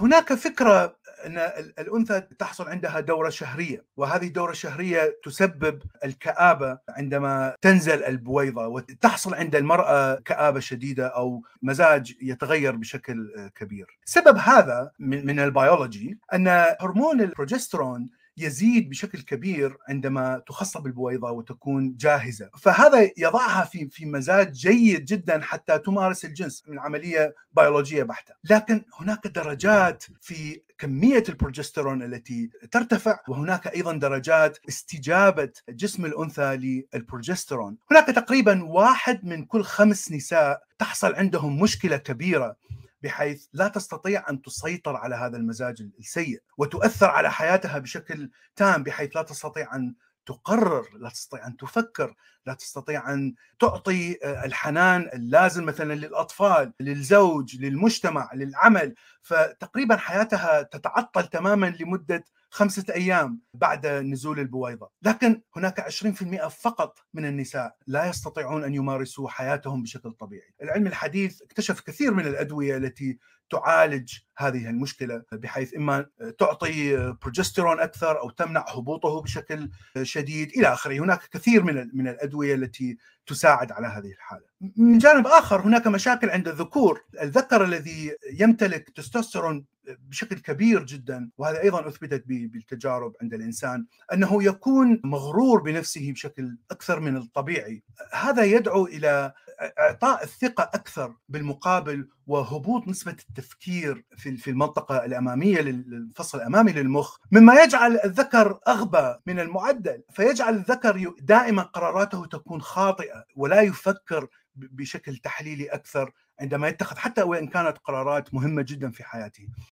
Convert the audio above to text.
هناك فكرة أن الأنثى تحصل عندها دورة شهرية وهذه الدوره الشهريه تسبب الكآبة عندما تنزل البويضة وتحصل عند المرأة كآبة شديدة أو مزاج يتغير بشكل كبير. سبب هذا من البيولوجي أن هرمون البروجسترون يزيد بشكل كبير عندما تخصب البويضة وتكون جاهزة، فهذا يضعها في في مزاج جيد جدا حتى تمارس الجنس من عملية بيولوجية بحتة، لكن هناك درجات في كمية البروجسترون التي ترتفع وهناك أيضا درجات استجابة جسم الأنثى للبروجسترون، هناك تقريبا واحد من كل خمس نساء تحصل عندهم مشكلة كبيرة بحيث لا تستطيع أن تسيطر على هذا المزاج السيء وتؤثر على حياتها بشكل تام بحيث لا تستطيع أن تقرر لا تستطيع أن تفكر لا تستطيع أن تعطي الحنان اللازم مثلا للأطفال للزوج للمجتمع للعمل. فتقريبا حياتها تتعطل تماما لمدة خمسة أيام بعد نزول البويضة. لكن هناك 20% فقط من النساء لا يستطيعون أن يمارسوا حياتهم بشكل طبيعي. العلم الحديث اكتشف كثير من الأدوية التي تعالج هذه المشكلة بحيث إما تعطي بروجسترون أكثر أو تمنع هبوطه بشكل شديد إلى آخره، هناك كثير من من الأدوية التي تساعد على هذه الحالة. من جانب آخر هناك مشاكل عند الذكور، الذكر الذي يمتلك تستوستيرون بشكل كبير جدا وهذا أيضا أثبتت بالتجارب عند الإنسان أنه يكون مغرور بنفسه بشكل أكثر من الطبيعي. هذا يدعو إلى إعطاء الثقة أكثر بالمقابل وهبوط نسبة التفكير في المنطقة الأمامية للفصل الأمامي للمخ مما يجعل الذكر أغبى من المعدل. فيجعل الذكر دائما قراراته تكون خاطئة ولا يفكر بشكل تحليلي أكثر عندما يتخذ حتى وإن كانت قرارات مهمة جدا في حياته.